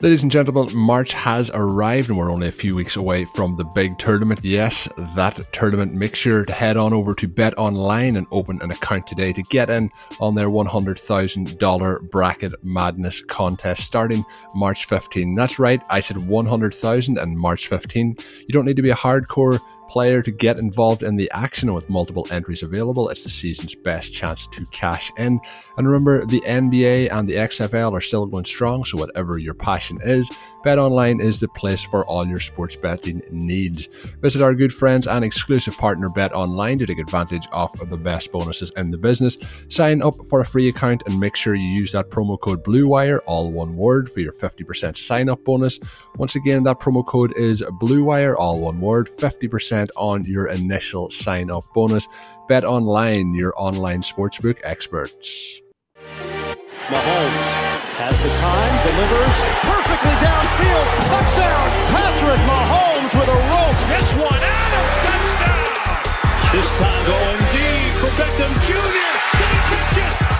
Ladies and gentlemen, March has arrived and we're only a few weeks away from the big tournament. Yes, that tournament. Make sure to head on over to Bet Online and open an account today to get in on their $100,000 bracket madness contest starting March 15. That's right, I said 100,000 and March 15. You don't need to be a hardcore player to get involved in the action. With multiple entries available, it's the season's best chance to cash in. And remember, the NBA and the XFL are still going strong, so whatever your passion is, BetOnline is the place for all your sports betting needs. Visit our good friends and exclusive partner BetOnline to take advantage of the best bonuses in the business. Sign up for a free account and make sure you use that promo code BLUEWIRE, all one word, for your 50% sign up bonus. Once again, that promo code is BLUEWIRE, all one word, 50% on your initial sign up bonus. Bet Online, your online sportsbook experts. Mahomes has the time, delivers perfectly downfield. Touchdown, Patrick Mahomes with a rope. This one, Adams, touchdown. This time going deep for Beckham Jr. Did he catch it?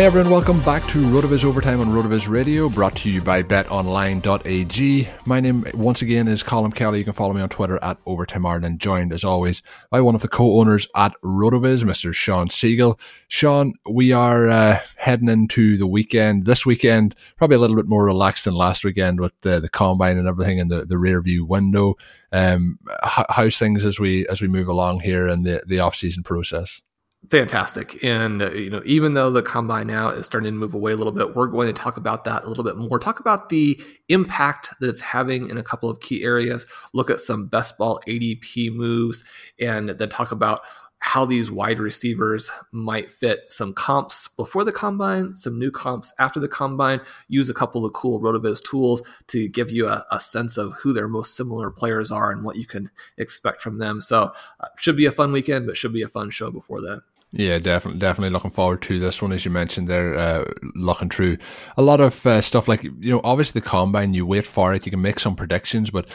Hey everyone, welcome back to Rotoviz Overtime on Rotoviz Radio, brought to you by betonline.ag. My name once again is Colm Kelly. You can follow me on Twitter at Overtime Ireland, joined as always by one of the co-owners at Rotoviz, Mr. Shawn Siegele. Sean, we are uh, heading into the weekend, this weekend, probably a little bit more relaxed than last weekend with the, the combine and everything in the, the rear view window. Um, how, how's things as we as we move along here in the, the off-season process? Fantastic. And uh, you know, even though the combine now is starting to move away a little bit, we're going to talk about that a little bit more. Talk about the impact that it's having in a couple of key areas. Look at some best ball ADP moves, and then talk about how these wide receivers might fit some comps before the combine, some new comps after the combine, use a couple of cool Rotoviz tools to give you a, a sense of who their most similar players are and what you can expect from them. So, uh, should be a fun weekend, but should be a fun show before that. Yeah, definitely, definitely looking forward to this one. As you mentioned, there, uh, looking through a lot of uh, stuff like you know, obviously the combine. You wait for it, you can make some predictions, but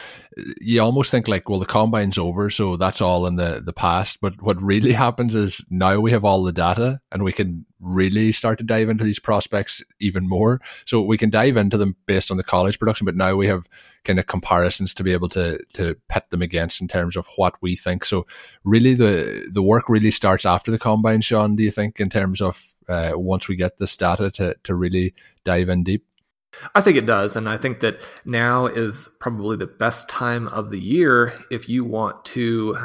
you almost think like, well, the combine's over, so that's all in the the past. But what really happens is now we have all the data, and we can really start to dive into these prospects even more. So we can dive into them based on the college production, but now we have kind of comparisons to be able to to pit them against in terms of what we think. So really, the the work really starts after the combine. Sean. do you think in terms of uh, once we get this data to to really dive in deep? I think it does. And I think that now is probably the best time of the year if you want to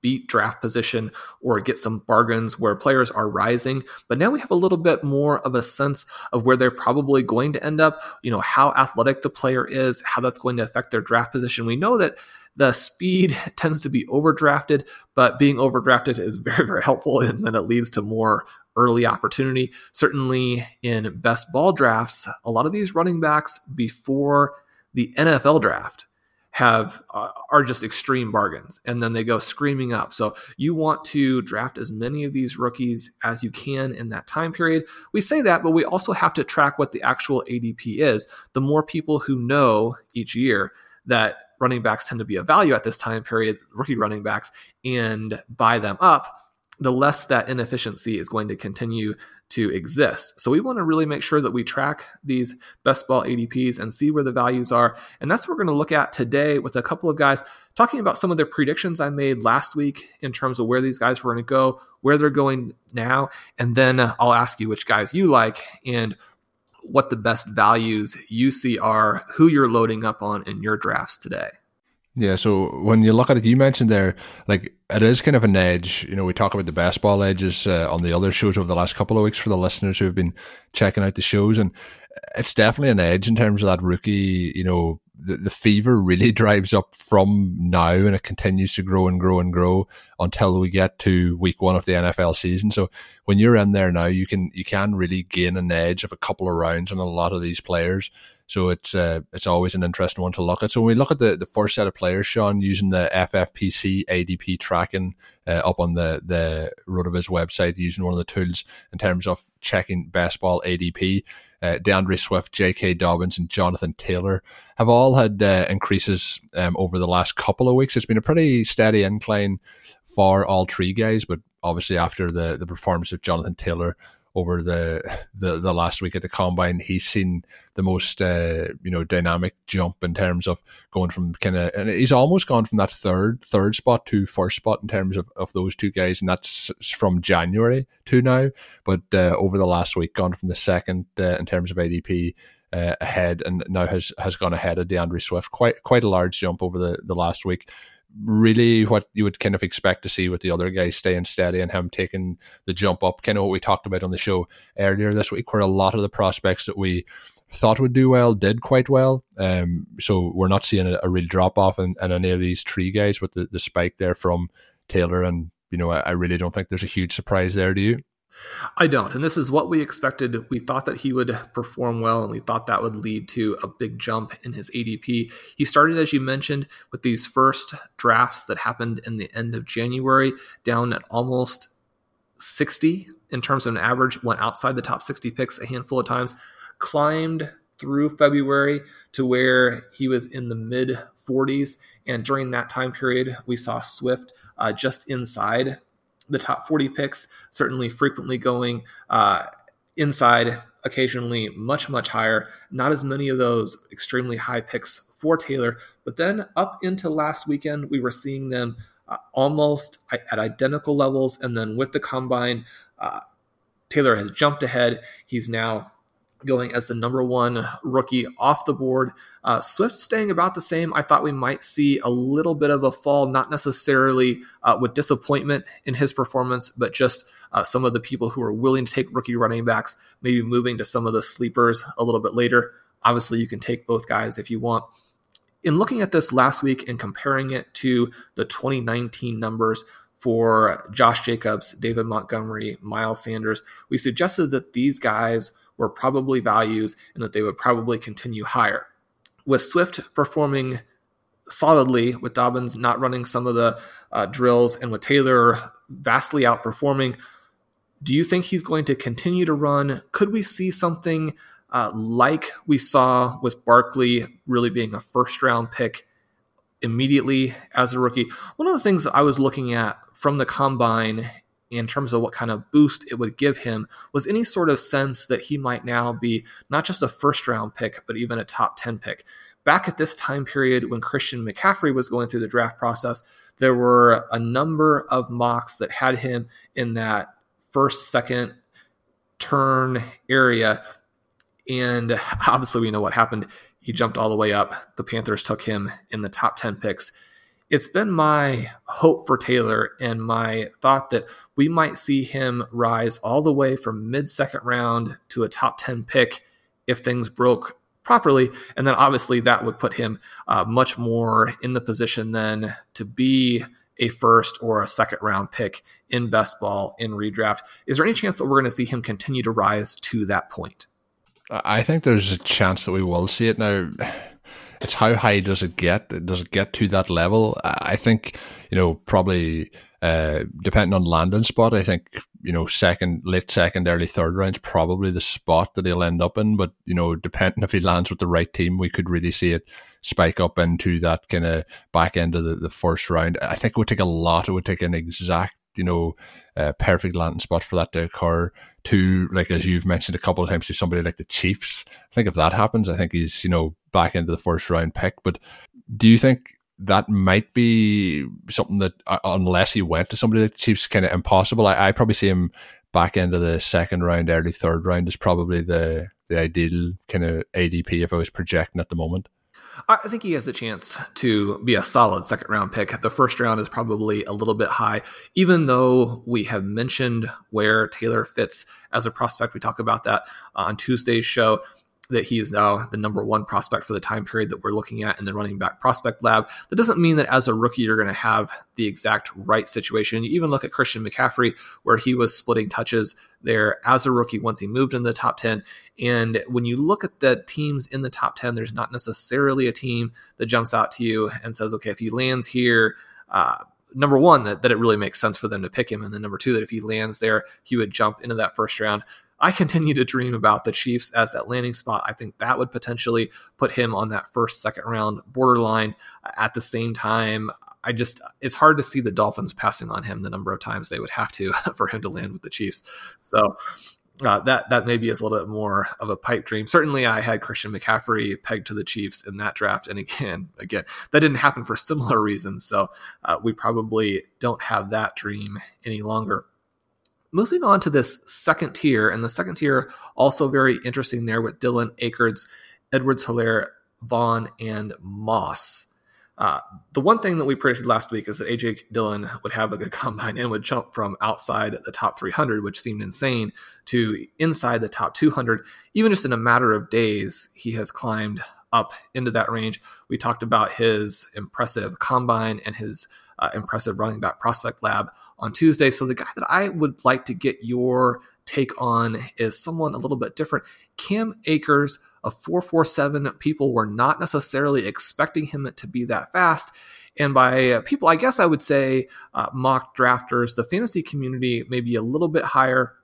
beat draft position or get some bargains where players are rising. But now we have a little bit more of a sense of where they're probably going to end up, you know, how athletic the player is, how that's going to affect their draft position. We know that The speed tends to be overdrafted, but being overdrafted is very, very helpful, and then it leads to more early opportunity. Certainly in best ball drafts, a lot of these running backs before the NFL draft have uh, are just extreme bargains and then they go screaming up. So you want to draft as many of these rookies as you can in that time period. We say that but we also have to track what the actual adp is. The more people who know each year that running backs tend to be a value at this time period rookie running backs and buy them up the less that inefficiency is going to continue to exist. So we want to really make sure that we track these best ball ADPs and see where the values are. And that's what we're going to look at today with a couple of guys talking about some of their predictions I made last week in terms of where these guys were going to go, where they're going now. And then uh, I'll ask you which guys you like and what the best values you see are, who you're loading up on in your drafts today. Yeah, so when you look at it, you mentioned there, like it is kind of an edge. You know, we talk about the best ball edges uh, on the other shows over the last couple of weeks for the listeners who have been checking out the shows, and it's definitely an edge in terms of that rookie. You know, the, the fever really drives up from now, and it continues to grow and grow and grow until we get to week one of the NFL season. So when you're in there now, you can you can really gain an edge of a couple of rounds on a lot of these players. So it's uh, it's always an interesting one to look at. So when we look at the, the first set of players, Sean, using the FFPC ADP tracking uh, up on the the Rotoviz website, using one of the tools in terms of checking best ball ADP, uh, D'Andre Swift, J.K. Dobbins, and Jonathan Taylor have all had uh, increases um, over the last couple of weeks. It's been a pretty steady incline for all three guys, but obviously after the the performance of Jonathan Taylor over the, the the last week at the combine. He's seen the most uh, you know dynamic jump in terms of going from kind of and he's almost gone from that third third spot to first spot in terms of, of those two guys, and that's from January to now. But uh, over the last week, gone from the second uh, in terms of ADP. Uh, ahead and now has has gone ahead of D'Andre Swift quite quite a large jump over the, the last week really what you would kind of expect to see with the other guys staying steady and him taking the jump up. Kind of what we talked about on the show earlier this week, where a lot of the prospects that we thought would do well did quite well. Um, so we're not seeing a, a real drop off in, in, any of these three guys with the, the spike there from Taylor. And, you know, I, I really don't think there's a huge surprise there, do you? I don't. And this is what we expected. We thought that he would perform well, and we thought that would lead to a big jump in his ADP. He started, as you mentioned, with these first drafts that happened in the end of January, down at almost 60 in terms of an average, went outside the top 60 picks a handful of times, climbed through February to where he was in the mid 40s. And during that time period, we saw Swift uh, just inside the top 40 picks, certainly frequently going uh, inside, occasionally much, much higher. Not as many of those extremely high picks for Taylor. But then up into last weekend, we were seeing them uh, almost at identical levels. And then with the combine, uh, Taylor has jumped ahead. He's now going as the number one rookie off the board. Uh, Swift staying about the same. I thought we might see a little bit of a fall, not necessarily uh, with disappointment in his performance, but just uh, some of the people who are willing to take rookie running backs, maybe moving to some of the sleepers a little bit later. Obviously, you can take both guys if you want. In looking at this last week and comparing it to the 2019 numbers, for Josh Jacobs, David Montgomery, Miles Sanders, we suggested that these guys were probably values and that they would probably continue higher. With Swift performing solidly, with Dobbins not running some of the uh, drills, and with Taylor vastly outperforming, do you think he's going to continue to run? Could we see something uh, like we saw with Barkley really being a first round pick immediately as a rookie? One of the things that I was looking at from the combine in terms of what kind of boost it would give him was any sort of sense that he might now be not just a first round pick, but even a top 10 pick. Back at this time period when Christian McCaffrey was going through the draft process, there were a number of mocks that had him in that first, second turn area. And obviously, we know what happened. He jumped all the way up. The Panthers took him in the top 10 picks it's been my hope for Taylor and my thought that we might see him rise all the way from mid second round to a top 10 pick if things broke properly. And then obviously that would put him uh, much more in the position then to be a first or a second round pick in best ball in redraft. Is there any chance that we're going to see him continue to rise to that point? I think there's a chance that we will see it now. It's how high does it get? Does it get to that level? I think you know probably uh, depending on landing spot. I think you know second, late second, early third rounds probably the spot that he'll end up in. But you know, depending if he lands with the right team, we could really see it spike up into that kind of back end of the, the first round. I think it would take a lot. It would take an exact you know, uh, perfect landing spot for that to occur. To like as you've mentioned a couple of times, to somebody like the Chiefs. I think if that happens, I think he's you know back into the first round pick. But do you think that might be something that uh, unless he went to somebody like the Chiefs, kind of impossible? I, I probably see him back into the second round, early third round is probably the the ideal kind of ADP if I was projecting at the moment. I think he has the chance to be a solid second round pick. The first round is probably a little bit high, even though we have mentioned where Taylor fits as a prospect. We talk about that on Tuesday's show that he is now the number one prospect for the time period that we're looking at in the running back prospect lab. That doesn't mean that as a rookie, you're going to have the exact right situation. You even look at Christian McCaffrey, where he was splitting touches there as a rookie once he moved in the top 10. And when you look at the teams in the top 10, there's not necessarily a team that jumps out to you and says, okay, if he lands here, uh, number one, that, that it really makes sense for them to pick him. And then number two, that if he lands there, he would jump into that first round. I continue to dream about the Chiefs as that landing spot. I think that would potentially put him on that first, second round borderline. At the same time, I just it's hard to see the Dolphins passing on him the number of times they would have to for him to land with the Chiefs. So uh, that that maybe is a little bit more of a pipe dream. Certainly, I had Christian McCaffrey pegged to the Chiefs in that draft, and again, again, that didn't happen for similar reasons. So uh, we probably don't have that dream any longer moving on to this second tier, and the second tier also very interesting there with Dillon Akers, Edwards, Helaire, Vaughn, and Moss. Uh, the one thing that we predicted last week is that AJ Dillon would have a good combine and would jump from outside the top 300, which seemed insane, to inside the top 200. Even just in a matter of days, he has climbed up into that range. We talked about his impressive combine and his uh, impressive running back prospect lab on Tuesday. So the guy that I would like to get your take on is someone a little bit different. Cam Akers of 447. People were not necessarily expecting him to be that fast. And by people, I guess I would say uh, mock drafters, the fantasy community maybe a little bit higher.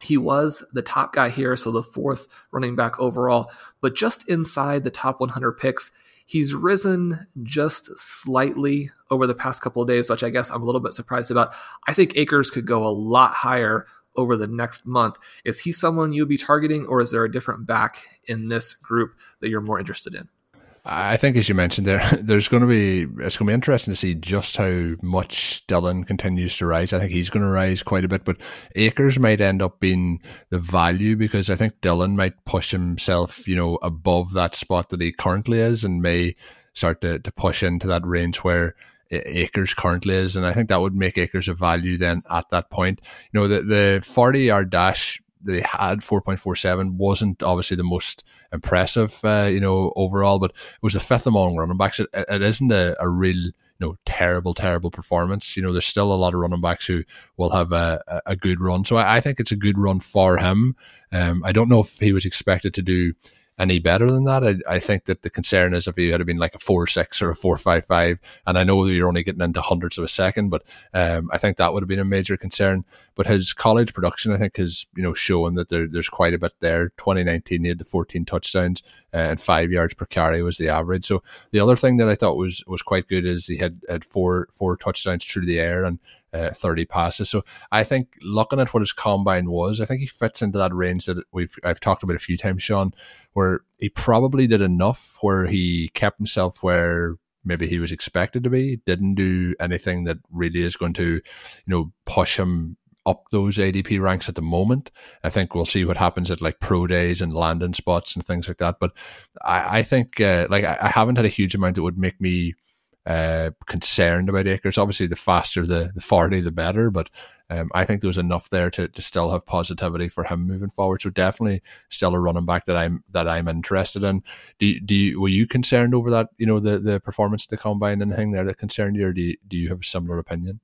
He was the top guy here, so the fourth running back overall, but just inside the top 100 picks. He's risen just slightly over the past couple of days, which I guess I'm a little bit surprised about. I think Akers could go a lot higher over the next month. Is he someone you'll be targeting, or is there a different back in this group that you're more interested in? I think, as you mentioned, there there's going to be it's going to be interesting to see just how much Dillon continues to rise. I think he's going to rise quite a bit, but Akers might end up being the value because I think Dillon might push himself, you know, above that spot that he currently is, and may start to, to push into that range where Akers currently is, and I think that would make Akers a value then at that point. You know, the the forty yard dash they had 4.47 wasn't obviously the most impressive, uh, you know, overall, but it was the fifth among running backs. It, it isn't a, a real, you know, terrible, terrible performance. You know, there's still a lot of running backs who will have a, a good run. So I, I think it's a good run for him. Um, I don't know if he was expected to do any better than that. I, I think that the concern is if he had been like a four six or a four five five, and I know that you're only getting into hundreds of a second, but um, I think that would have been a major concern. But his college production, I think, has you know shown that there, there's quite a bit there. 2019, he had the 14 touchdowns uh, and five yards per carry was the average. So the other thing that I thought was was quite good is he had had four four touchdowns through the air and uh, 30 passes. So I think looking at what his combine was, I think he fits into that range that we've I've talked about a few times, Sean, where he probably did enough where he kept himself where maybe he was expected to be, didn't do anything that really is going to, you know, push him up those ADP ranks at the moment. I think we'll see what happens at like pro days and landing spots and things like that. But I, I think uh, like I, I haven't had a huge amount that would make me uh, concerned about Akers. Obviously, the faster the, the 40, the better. But um, I think there's enough there to, to still have positivity for him moving forward. So definitely still a running back that I'm that I'm interested in. Do do you, were you concerned over that? You know the the performance of the combine and anything there that concerned you, or do you, do you have a similar opinion?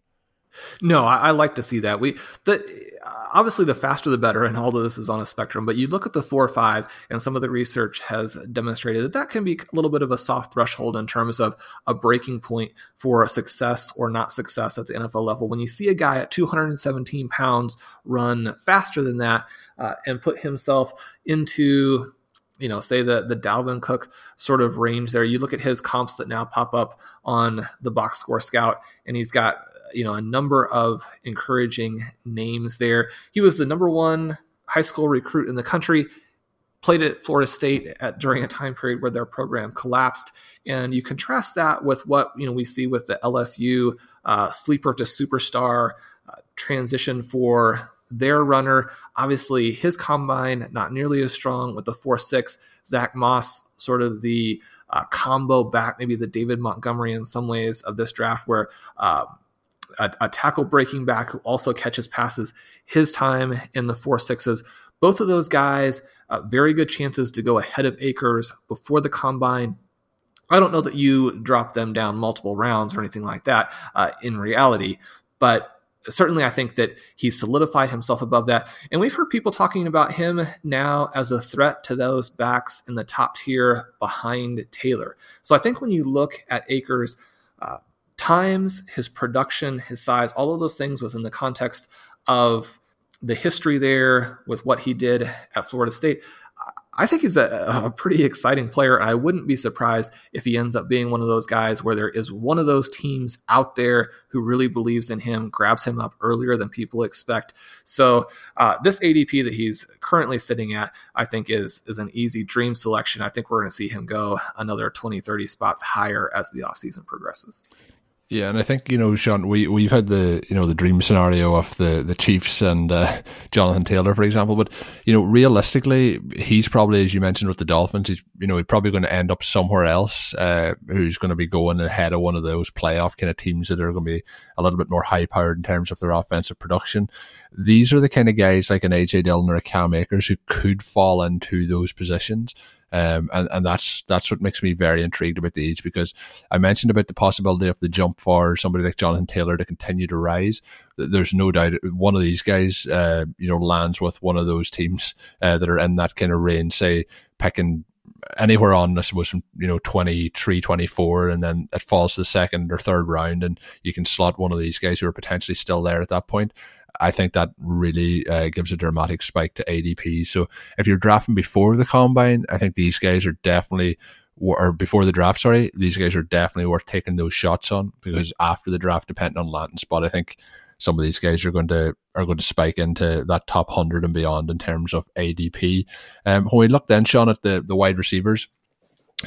No, I, I, like to see that. We the obviously the faster the better, and all of this is on a spectrum. But you look at the four or five, and some of the research has demonstrated that that can be a little bit of a soft threshold in terms of a breaking point for success or not success at the NFL level. When you see a guy at 217 pounds run faster than that uh, and put himself into you know, say the the Dalvin Cook sort of range there. You look at his comps that now pop up on the box score scout, and he's got you know a number of encouraging names there. He was the number one high school recruit in the country. Played at Florida State at, during a time period where their program collapsed, and you contrast that with what you know we see with the LSU uh, sleeper to superstar uh, transition for their runner. Obviously, his combine not nearly as strong with the four six. Zach Moss, sort of the uh, combo back, maybe the David Montgomery in some ways of this draft, where uh, a, a tackle breaking back who also catches passes. His time in the four sixes. Both of those guys, uh, very good chances to go ahead of Akers before the combine. I don't know that you drop them down multiple rounds or anything like that uh, in reality, but certainly I think that he's solidified himself above that. And we've heard people talking about him now as a threat to those backs in the top tier behind Taylor. So I think when you look at Akers, times, his production, his size, all of those things within the context of the history there with what he did at Florida State. I think he's a, a, pretty exciting player. I wouldn't be surprised if he ends up being one of those guys where there is one of those teams out there who really believes in him, grabs him up earlier than people expect. So uh, this ADP that he's currently sitting at, I think is is an easy dream selection. I think we're going to see him go another 20, 30 spots higher as the offseason progresses. Yeah, and I think you know, Sean, we we've had the you know the dream scenario of the the Chiefs and uh, Jonathan Taylor, for example. But you know, realistically, he's probably, as you mentioned, with the Dolphins, he's you know he's probably going to end up somewhere else. Uh, who's going to be going ahead of one of those playoff kind of teams that are going to be a little bit more high powered in terms of their offensive production. These are the kind of guys like an AJ Dillon or a Cam Akers who could fall into those positions. Um, and, and that's that's what makes me very intrigued about the age because I mentioned about the possibility of the jump for somebody like Jonathan Taylor to continue to rise. There's no doubt one of these guys, uh, you know, lands with one of those teams uh, that are in that kind of range, say picking anywhere on I suppose from you know 23 24 and then it falls to the second or third round and you can slot one of these guys who are potentially still there at that point I think that really uh, gives a dramatic spike to ADP. So if you're drafting before the combine, I think these guys are definitely or before the draft, sorry, these guys are definitely worth taking those shots on because after the draft, depending on landing spot, I think some of these guys are going to are going to spike into that top hundred and beyond in terms of ADP. Um, when we look then, Sean, at the the wide receivers,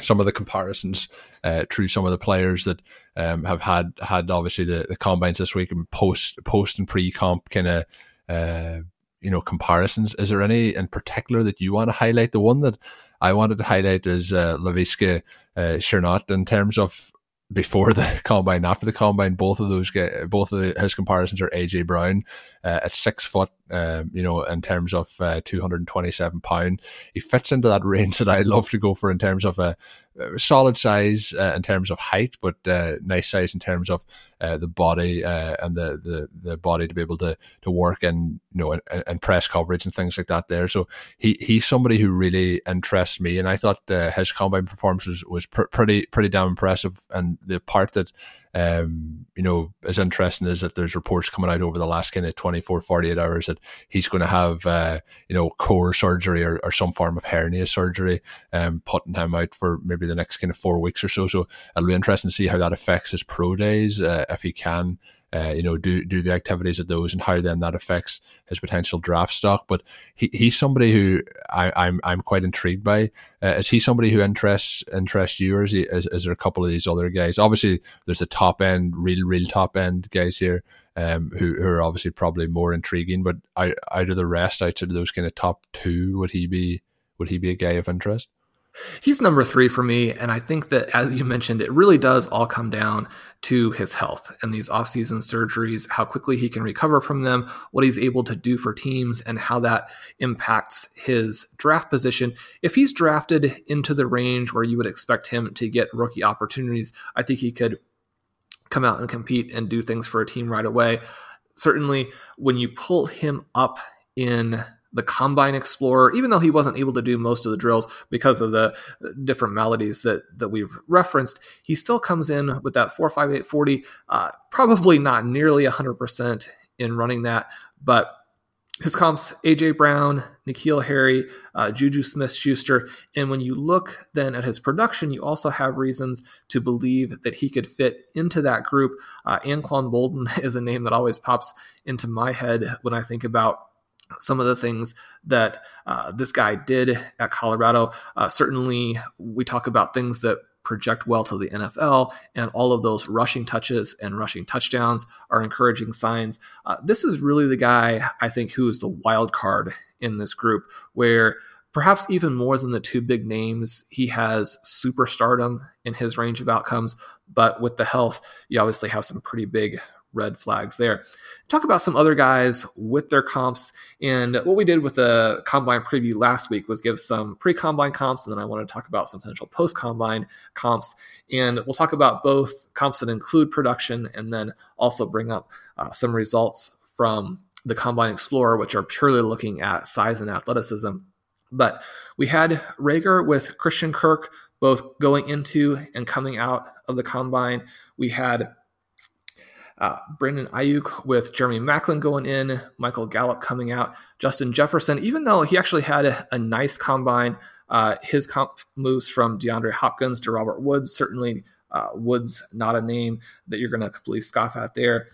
some of the comparisons uh, through some of the players that um, have had had obviously the, the combines this week and post post and pre comp kind of uh, you know comparisons. Is there any in particular that you want to highlight? The one that I wanted to highlight is uh, Laviska uh, Shenault in terms of before the combine, after the combine, both of those get both of the, his comparisons are AJ Brown uh, at six foot. Um, you know, in terms of uh, two hundred and twenty-seven pound, he fits into that range that I love to go for in terms of a, a solid size uh, in terms of height, but uh, nice size in terms of uh, the body uh, and the, the the body to be able to to work and you know and, and press coverage and things like that. There, so he he's somebody who really interests me, and I thought his combine performance was, was pr- pretty pretty damn impressive, and the part that um, you know, as interesting as that there's reports coming out over the last kind of 24, 48 hours that he's going to have, uh, you know, core surgery or, or some form of hernia surgery, um, putting him out for maybe the next kind of four weeks or so. So it'll be interesting to see how that affects his pro days, uh, if he can uh, you know, do do the activities of those and how then that affects his potential draft stock. But he, he's somebody who I, am I'm, I'm quite intrigued by. Uh, is he somebody who interests interests you, or is, he, is is there a couple of these other guys? Obviously, there's the top end, real real top end guys here. Um, who, who are obviously probably more intriguing, but out, out of the rest, outside of those kind of top two, would he be would he be a guy of interest? He's number three for me. And I think that, as you mentioned, it really does all come down to his health and these offseason surgeries, how quickly he can recover from them, what he's able to do for teams, and how that impacts his draft position. If he's drafted into the range where you would expect him to get rookie opportunities, I think he could come out and compete and do things for a team right away. Certainly, when you pull him up in the Combine Explorer, even though he wasn't able to do most of the drills because of the different maladies that that we've referenced, he still comes in with that 45840, uh, probably not nearly 100% in running that, but his comps AJ Brown, N'Keal Harry, uh, Juju Smith Schuster. And when you look then at his production, you also have reasons to believe that he could fit into that group. Uh, Anquan Boldin is a name that always pops into my head when I think about some of the things that uh, this guy did at Colorado. Uh, certainly, we talk about things that project well to the NFL, and all of those rushing touches and rushing touchdowns are encouraging signs. Uh, this is really the guy I think who is the wild card in this group, where perhaps even more than the two big names, he has superstardom in his range of outcomes. But with the health, you obviously have some pretty big red flags there. Talk about some other guys with their comps. And what we did with the combine preview last week was give some pre combine comps. And then I want to talk about some potential post combine comps. And we'll talk about both comps that include production and then also bring up uh, some results from the Combine Explorer, which are purely looking at size and athleticism. But we had Reagor with Christian Kirk both going into and coming out of the combine. We had uh, Brandon Aiyuk with Jeremy Maclin going in, Michael Gallup coming out, Justin Jefferson, even though he actually had a, a nice combine, uh, his comp moves from DeAndre Hopkins to Robert Woods. Certainly, uh, Woods not a name that you're going to completely scoff at there.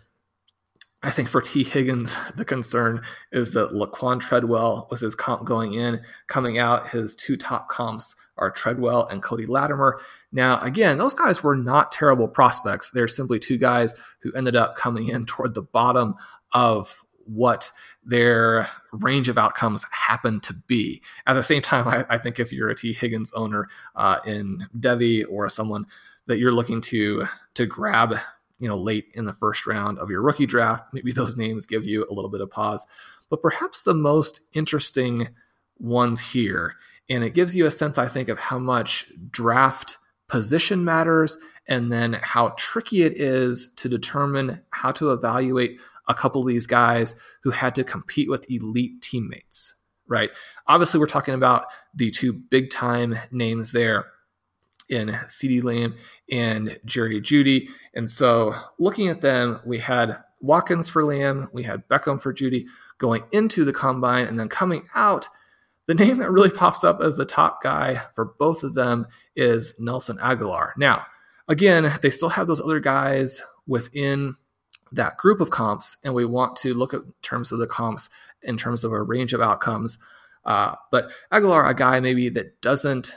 I think for Tee Higgins, the concern is that Laquon Treadwell was his comp going in, coming out. His two top comps are Treadwell and Cody Latimer. Now, again, those guys were not terrible prospects. They're simply two guys who ended up coming in toward the bottom of what their range of outcomes happen to be. At the same time, I, I think if you're a Tee Higgins owner uh, in Devy or someone that you're looking to to grab you know late in the first round of your rookie draft maybe those names give you a little bit of pause. But perhaps the most interesting ones here and it gives you a sense i think of how much draft position matters and then how tricky it is to determine how to evaluate a couple of these guys who had to compete with elite teammates right? Obviously we're talking about the two big time names there in CeeDee Lamb and Jerry Jeudy. And so looking at them, we had Watkins for Lamb, we had Beckham for Jeudy going into the combine, and then coming out, the name that really pops up as the top guy for both of them is Nelson Agholor. Now, again, they still have those other guys within that group of comps, and we want to look at terms of the comps in terms of a range of outcomes. Uh, but Agholor, a guy maybe that doesn't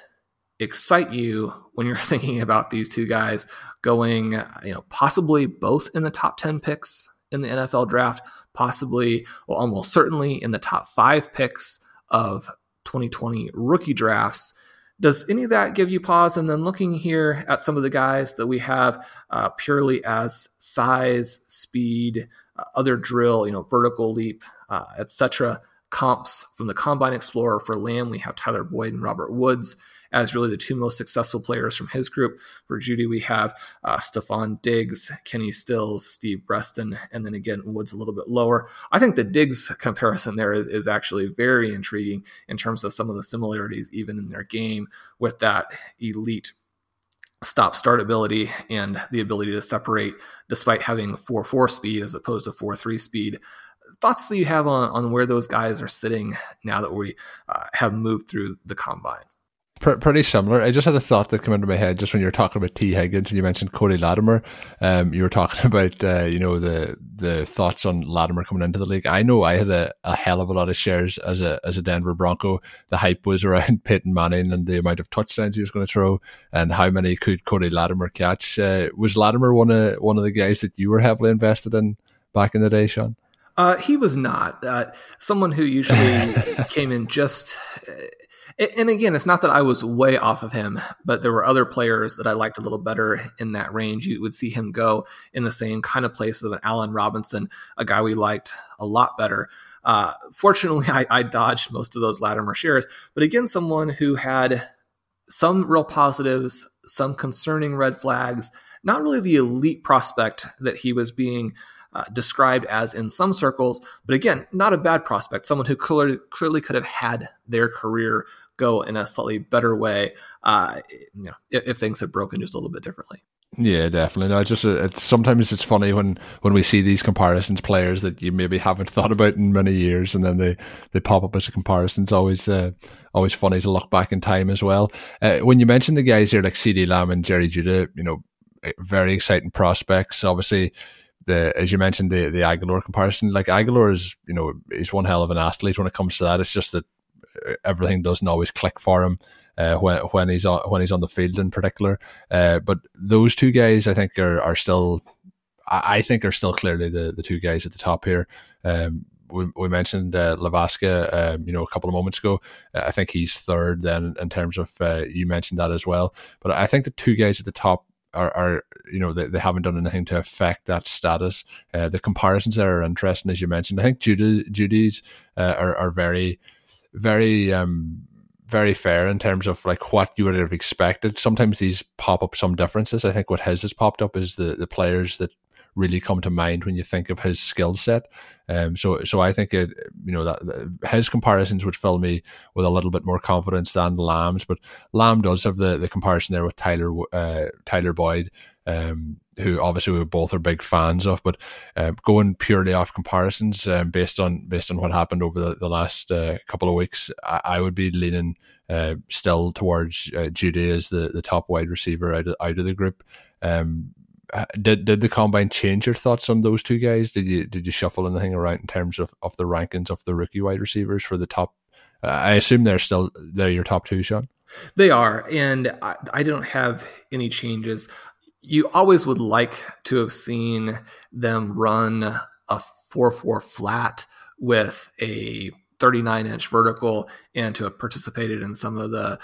excite you when you're thinking about these two guys going, you know, possibly both in the top 10 picks in the NFL draft, possibly, well, almost certainly in the top five picks of 2020 rookie drafts. Does any of that give you pause? And then looking here at some of the guys that we have uh, purely as size, speed, uh, other drill, you know, vertical leap, uh, etc. comps from the Combine Explorer for Lamb, we have Tyler Boyd and Robert Woods as really the two most successful players from his group. For Jeudy, we have uh, Stefon Diggs, Kenny Stills, Steve Breaston, and then again, Woods a little bit lower. I think the Diggs comparison there is, is actually very intriguing in terms of some of the similarities, even in their game, with that elite stop start ability and the ability to separate despite having 4 4 speed as opposed to 4 3 speed. Thoughts that you have on, on where those guys are sitting now that we uh, have moved through the combine? Pretty similar. I just had a thought that came into my head just when you were talking about Tee Higgins and you mentioned Cody Latimer. Um, you were talking about uh, you know the the thoughts on Latimer coming into the league. I know I had a, a hell of a lot of shares as a as a Denver Bronco. The hype was around Peyton Manning and the amount of touchdowns he was going to throw and how many could Cody Latimer catch. Uh, was Latimer one of one of the guys that you were heavily invested in back in the day, Sean? Uh, he was not. Uh, someone who usually came in just. And again, it's not that I was way off of him, but there were other players that I liked a little better in that range. You would see him go in the same kind of place as an Allen Robinson, a guy we liked a lot better. Uh, fortunately, I, I, dodged most of those Latimer shares, but again, someone who had some real positives, some concerning red flags, not really the elite prospect that he was being uh, described as in some circles, but again, not a bad prospect, someone who clearly, clearly could have had their career go in a slightly better way uh, you know, if, if things had broken just a little bit differently. Yeah, definitely. No, just it's sometimes it's funny when when we see these comparisons, players that you maybe haven't thought about in many years, and then they they pop up as a comparison. It's always uh, always funny to look back in time as well. Uh, when you mentioned the guys here like CeeDee Lamb and Jerry Jeudy, you know, very exciting prospects. Obviously, the as you mentioned the the Agholor comparison, like Agholor is you know he's one hell of an athlete when it comes to that. It's just that uh, everything doesn't always click for him. Uh, when when he's on when he's on the field in particular, uh, but those two guys I think are are still I think are still clearly the, the two guys at the top here. Um, we, we mentioned uh, Laviska, um, you know, a couple of moments ago. I think he's third then in terms of uh, you mentioned that as well. But I think the two guys at the top are, are you know they, they haven't done anything to affect that status. Uh, the comparisons there are interesting, as you mentioned. I think Jeudy, Jeudy's uh, are are very very um, very fair in terms of like what you would have expected. Sometimes these pop up some differences. I think what his has popped up is the the players that really come to mind when you think of his skill set. Um, so, so I think it, you know, that, his comparisons would fill me with a little bit more confidence than Lamb's. But Lamb does have the, the comparison there with Tyler uh, Tyler Boyd, um, who obviously we both are big fans of. But uh, going purely off comparisons, um, based on based on what happened over the, the last uh, couple of weeks, I, I would be leaning uh, still towards uh, Jeudy as the, the top wide receiver out of, out of the group. Um, did did the combine change your thoughts on those two guys? Did you did you shuffle anything around in terms of, of the rankings of the rookie wide receivers for the top? Uh, I assume they're still they're your top two, Sean. They are, and I, I don't have any changes. You always would like to have seen them run a four four flat with a 39 inch vertical and to have participated in some of the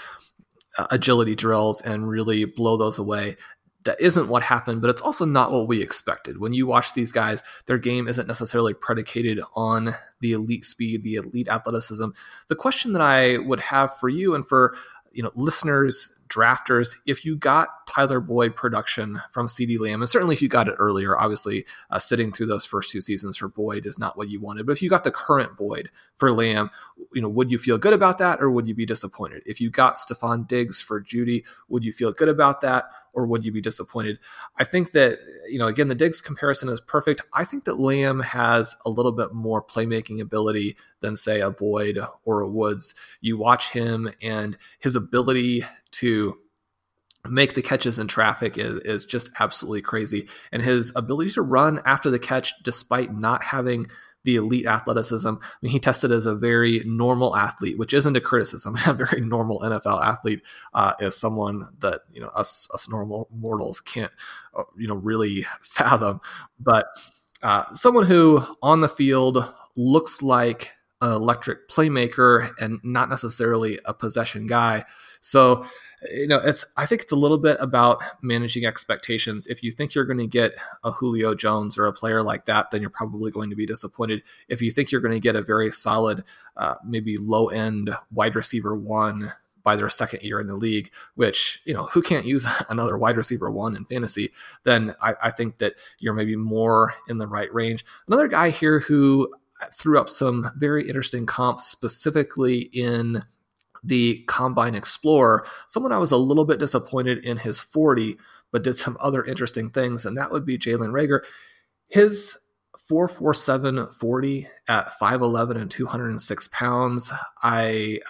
uh, agility drills and really blow those away that isn't what happened, but it's also not what we expected. When you watch these guys, their game isn't necessarily predicated on the elite speed, the elite athleticism. The question that I would have for you and for you know listeners drafters if you got tyler boyd production from CeeDee Lamb and certainly if you got it earlier obviously uh, sitting through those first two seasons for boyd is not what you wanted but if you got the current boyd for lamb you know would you feel good about that or would you be disappointed if you got stefon diggs for Jeudy, would you feel good about that or would you be disappointed? I think that, you know, again, the Diggs comparison is perfect. I think that Lamb has a little bit more playmaking ability than, say, a Boyd or a Woods. You watch him and his ability to make the catches in traffic is, is just absolutely crazy. And his ability to run after the catch, despite not having the elite athleticism. I mean, he tested as a very normal athlete, which isn't a criticism. a very normal NFL athlete uh, is someone that you know us us normal mortals can't uh, you know really fathom. But uh, someone who on the field looks like an electric playmaker and not necessarily a possession guy. So you know, it's I think it's a little bit about managing expectations. If you think you're going to get a Julio Jones or a player like that, then you're probably going to be disappointed. If you think you're going to get a very solid, uh, maybe low end wide receiver one by their second year in the league, which, you know, who can't use another wide receiver one in fantasy, then I, I, think that you're maybe more in the right range. Another guy here who threw up some very interesting comps specifically in the Combine Explorer, someone I was a little bit disappointed in his 40, but did some other interesting things, and that would be Jalen Reagor. His 447 40 at 5'11 and 206 pounds. I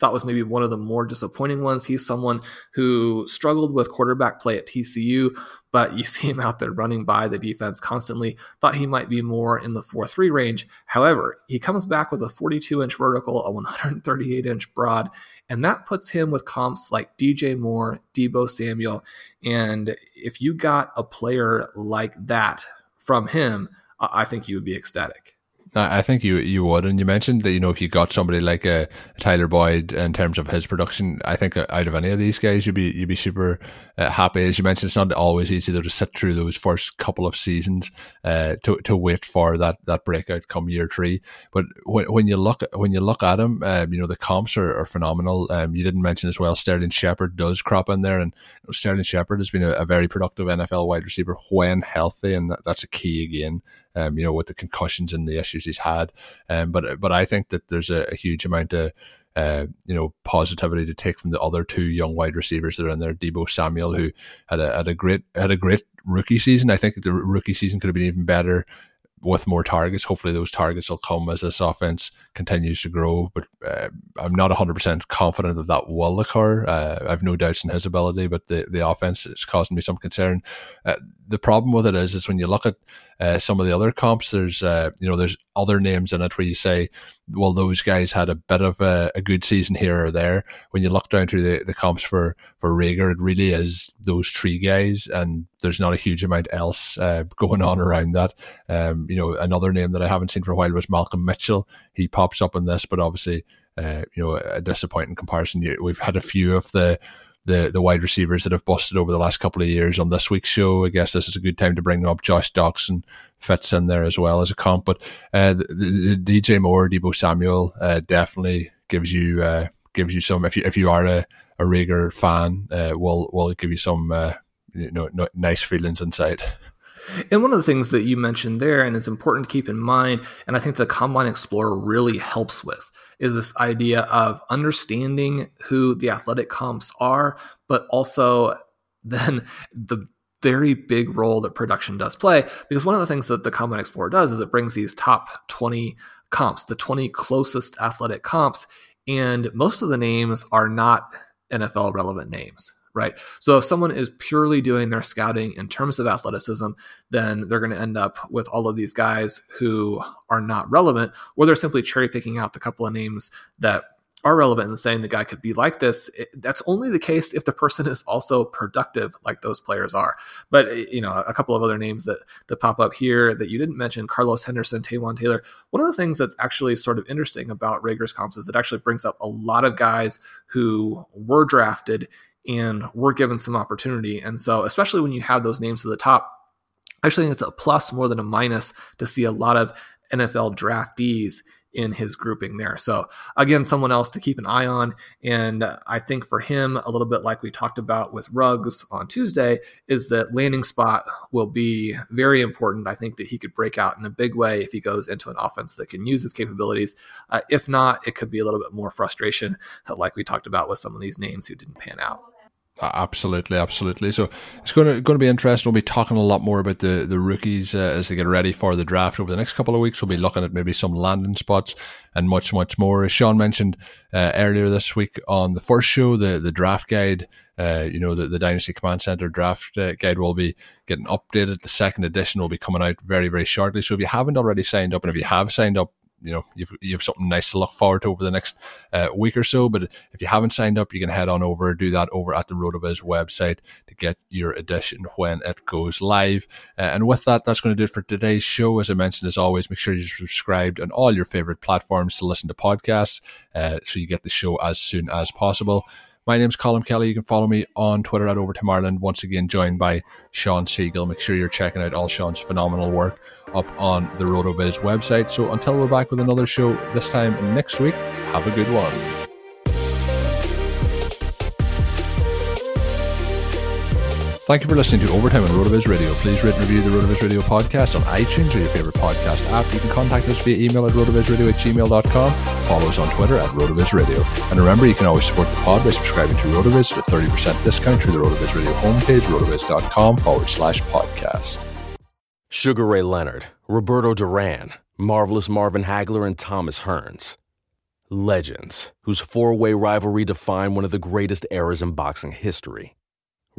thought was maybe one of the more disappointing ones. He's someone who struggled with quarterback play at TCU, but you see him out there running by the defense constantly. Thought he might be more in the 4 3 range. However, he comes back with a 42 inch vertical, a 138 inch broad, and that puts him with comps like DJ Moore, Deebo Samuel. And if you got a player like that from him, I think you would be ecstatic. I think you you would, and you mentioned that you know if you got somebody like a, a Tyler Boyd in terms of his production, I think out of any of these guys, you'd be you'd be super uh, happy. As you mentioned, it's not always easy though to sit through those first couple of seasons uh, to to wait for that that breakout come year three. But when, when you look when you look at him, um, you know the comps are, are phenomenal. Um, you didn't mention as well, Sterling Shepard does crop in there, and you know, Sterling Shepard has been a, a, very productive NFL wide receiver when healthy, and that, that's a key again um, you know, with the concussions and the issues he's had. Um, but but I think that there's a, a huge amount of uh, you know, positivity to take from the other two young wide receivers that are in there. Deebo Samuel, who had a had a great had a great rookie season. I think the rookie season could have been even better with more targets. Hopefully, those targets will come as this offense continues to grow. But uh, I'm not 100% confident that that will occur. Uh, I've no doubts in his ability, but the, the offense is causing me some concern. Uh, the problem with it is, is when you look at uh, some of the other comps, there's uh, you know there's other names in it where you say, well, those guys had a bit of a, a good season here or there. When you look down through the, the comps for for Reagor, it really is those three guys, and there's not a huge amount else uh, going on around that. Um, you know, another name that I haven't seen for a while was Malcolm Mitchell. He pops up in this, but obviously, uh, you know, a disappointing comparison. We've had a few of the the the wide receivers that have busted over the last couple of years on this week's show. I guess this is a good time to bring up Josh Doctson fits in there as well as a comp. But uh, the, the, the, DJ Moore, Deebo Samuel, uh, definitely gives you uh, gives you some. If you if you are a, a Reagor fan, uh, will will give you some uh, you know nice feelings inside. And one of the things that you mentioned there, and it's important to keep in mind, and I think the Combine Explorer really helps with, is this idea of understanding who the athletic comps are, but also then the very big role that production does play. Because one of the things that the Combine Explorer does is it brings these top 20 comps, the 20 closest athletic comps, and most of the names are not NFL relevant names right? So if someone is purely doing their scouting in terms of athleticism, then they're going to end up with all of these guys who are not relevant, or they're simply cherry picking out the couple of names that are relevant and saying the guy could be like this. It, that's only the case if the person is also productive, like those players are. But eh, you know, a couple of other names that that pop up here that you didn't mention: Carlos Henderson, Taywan Taylor. One of the things that's actually sort of interesting about Reagor's comps is it actually brings up a lot of guys who were drafted and we're given some opportunity. And so, especially when you have those names at the top, I actually think it's a plus more than a minus to see a lot of NFL draftees in his grouping there. So again, someone else to keep an eye on. And I think for him, a little bit like we talked about with Ruggs on Tuesday, is that landing spot will be very important. I think that he could break out in a big way if he goes into an offense that can use his capabilities. Uh, if not, it could be a little bit more frustration, like we talked about with some of these names who didn't pan out. Absolutely, absolutely. So it's going to going to be interesting. We'll be talking a lot more about the the rookies uh, as they get ready for the draft over the next couple of weeks. We'll be looking at maybe some landing spots and much much more. As Shawn mentioned uh, earlier this week on the first show, the the draft guide. Uh, you know the, the Dynasty Command Center draft uh, guide will be getting updated. The second edition will be coming out very very shortly. So if you haven't already signed up, and if you have signed up, you know you've you have something nice to look forward to over the next uh, week or so. But if you haven't signed up, you can head on over do that over at the RotoViz website to get your edition when it goes live. Uh, and with that, that's going to do it for today's show. As I mentioned, as always, make sure you're subscribed on all your favorite platforms to listen to podcasts, uh, so you get the show as soon as possible. My name's Colm Kelly. You can follow me on Twitter at Overtime Ireland. Once again, joined by Shawn Siegele. Make sure you're checking out all Shawn's phenomenal work up on the RotoViz website. So until we're back with another show this time next week, have a good one. Thank you for listening to Overtime on RotoViz Radio. Please rate and review the RotoViz Radio podcast on iTunes or your favorite podcast app. You can contact us via email at rotovizradio at gmail.com. Follow us on Twitter at RotoViz Radio. And remember, you can always support the pod by subscribing to RotoViz at a 30% discount through the RotoViz Radio homepage, rotoviz.com forward slash podcast. Sugar Ray Leonard, Roberto Duran, Marvelous Marvin Hagler, and Thomas Hearns. Legends, whose four way rivalry defined one of the greatest eras in boxing history.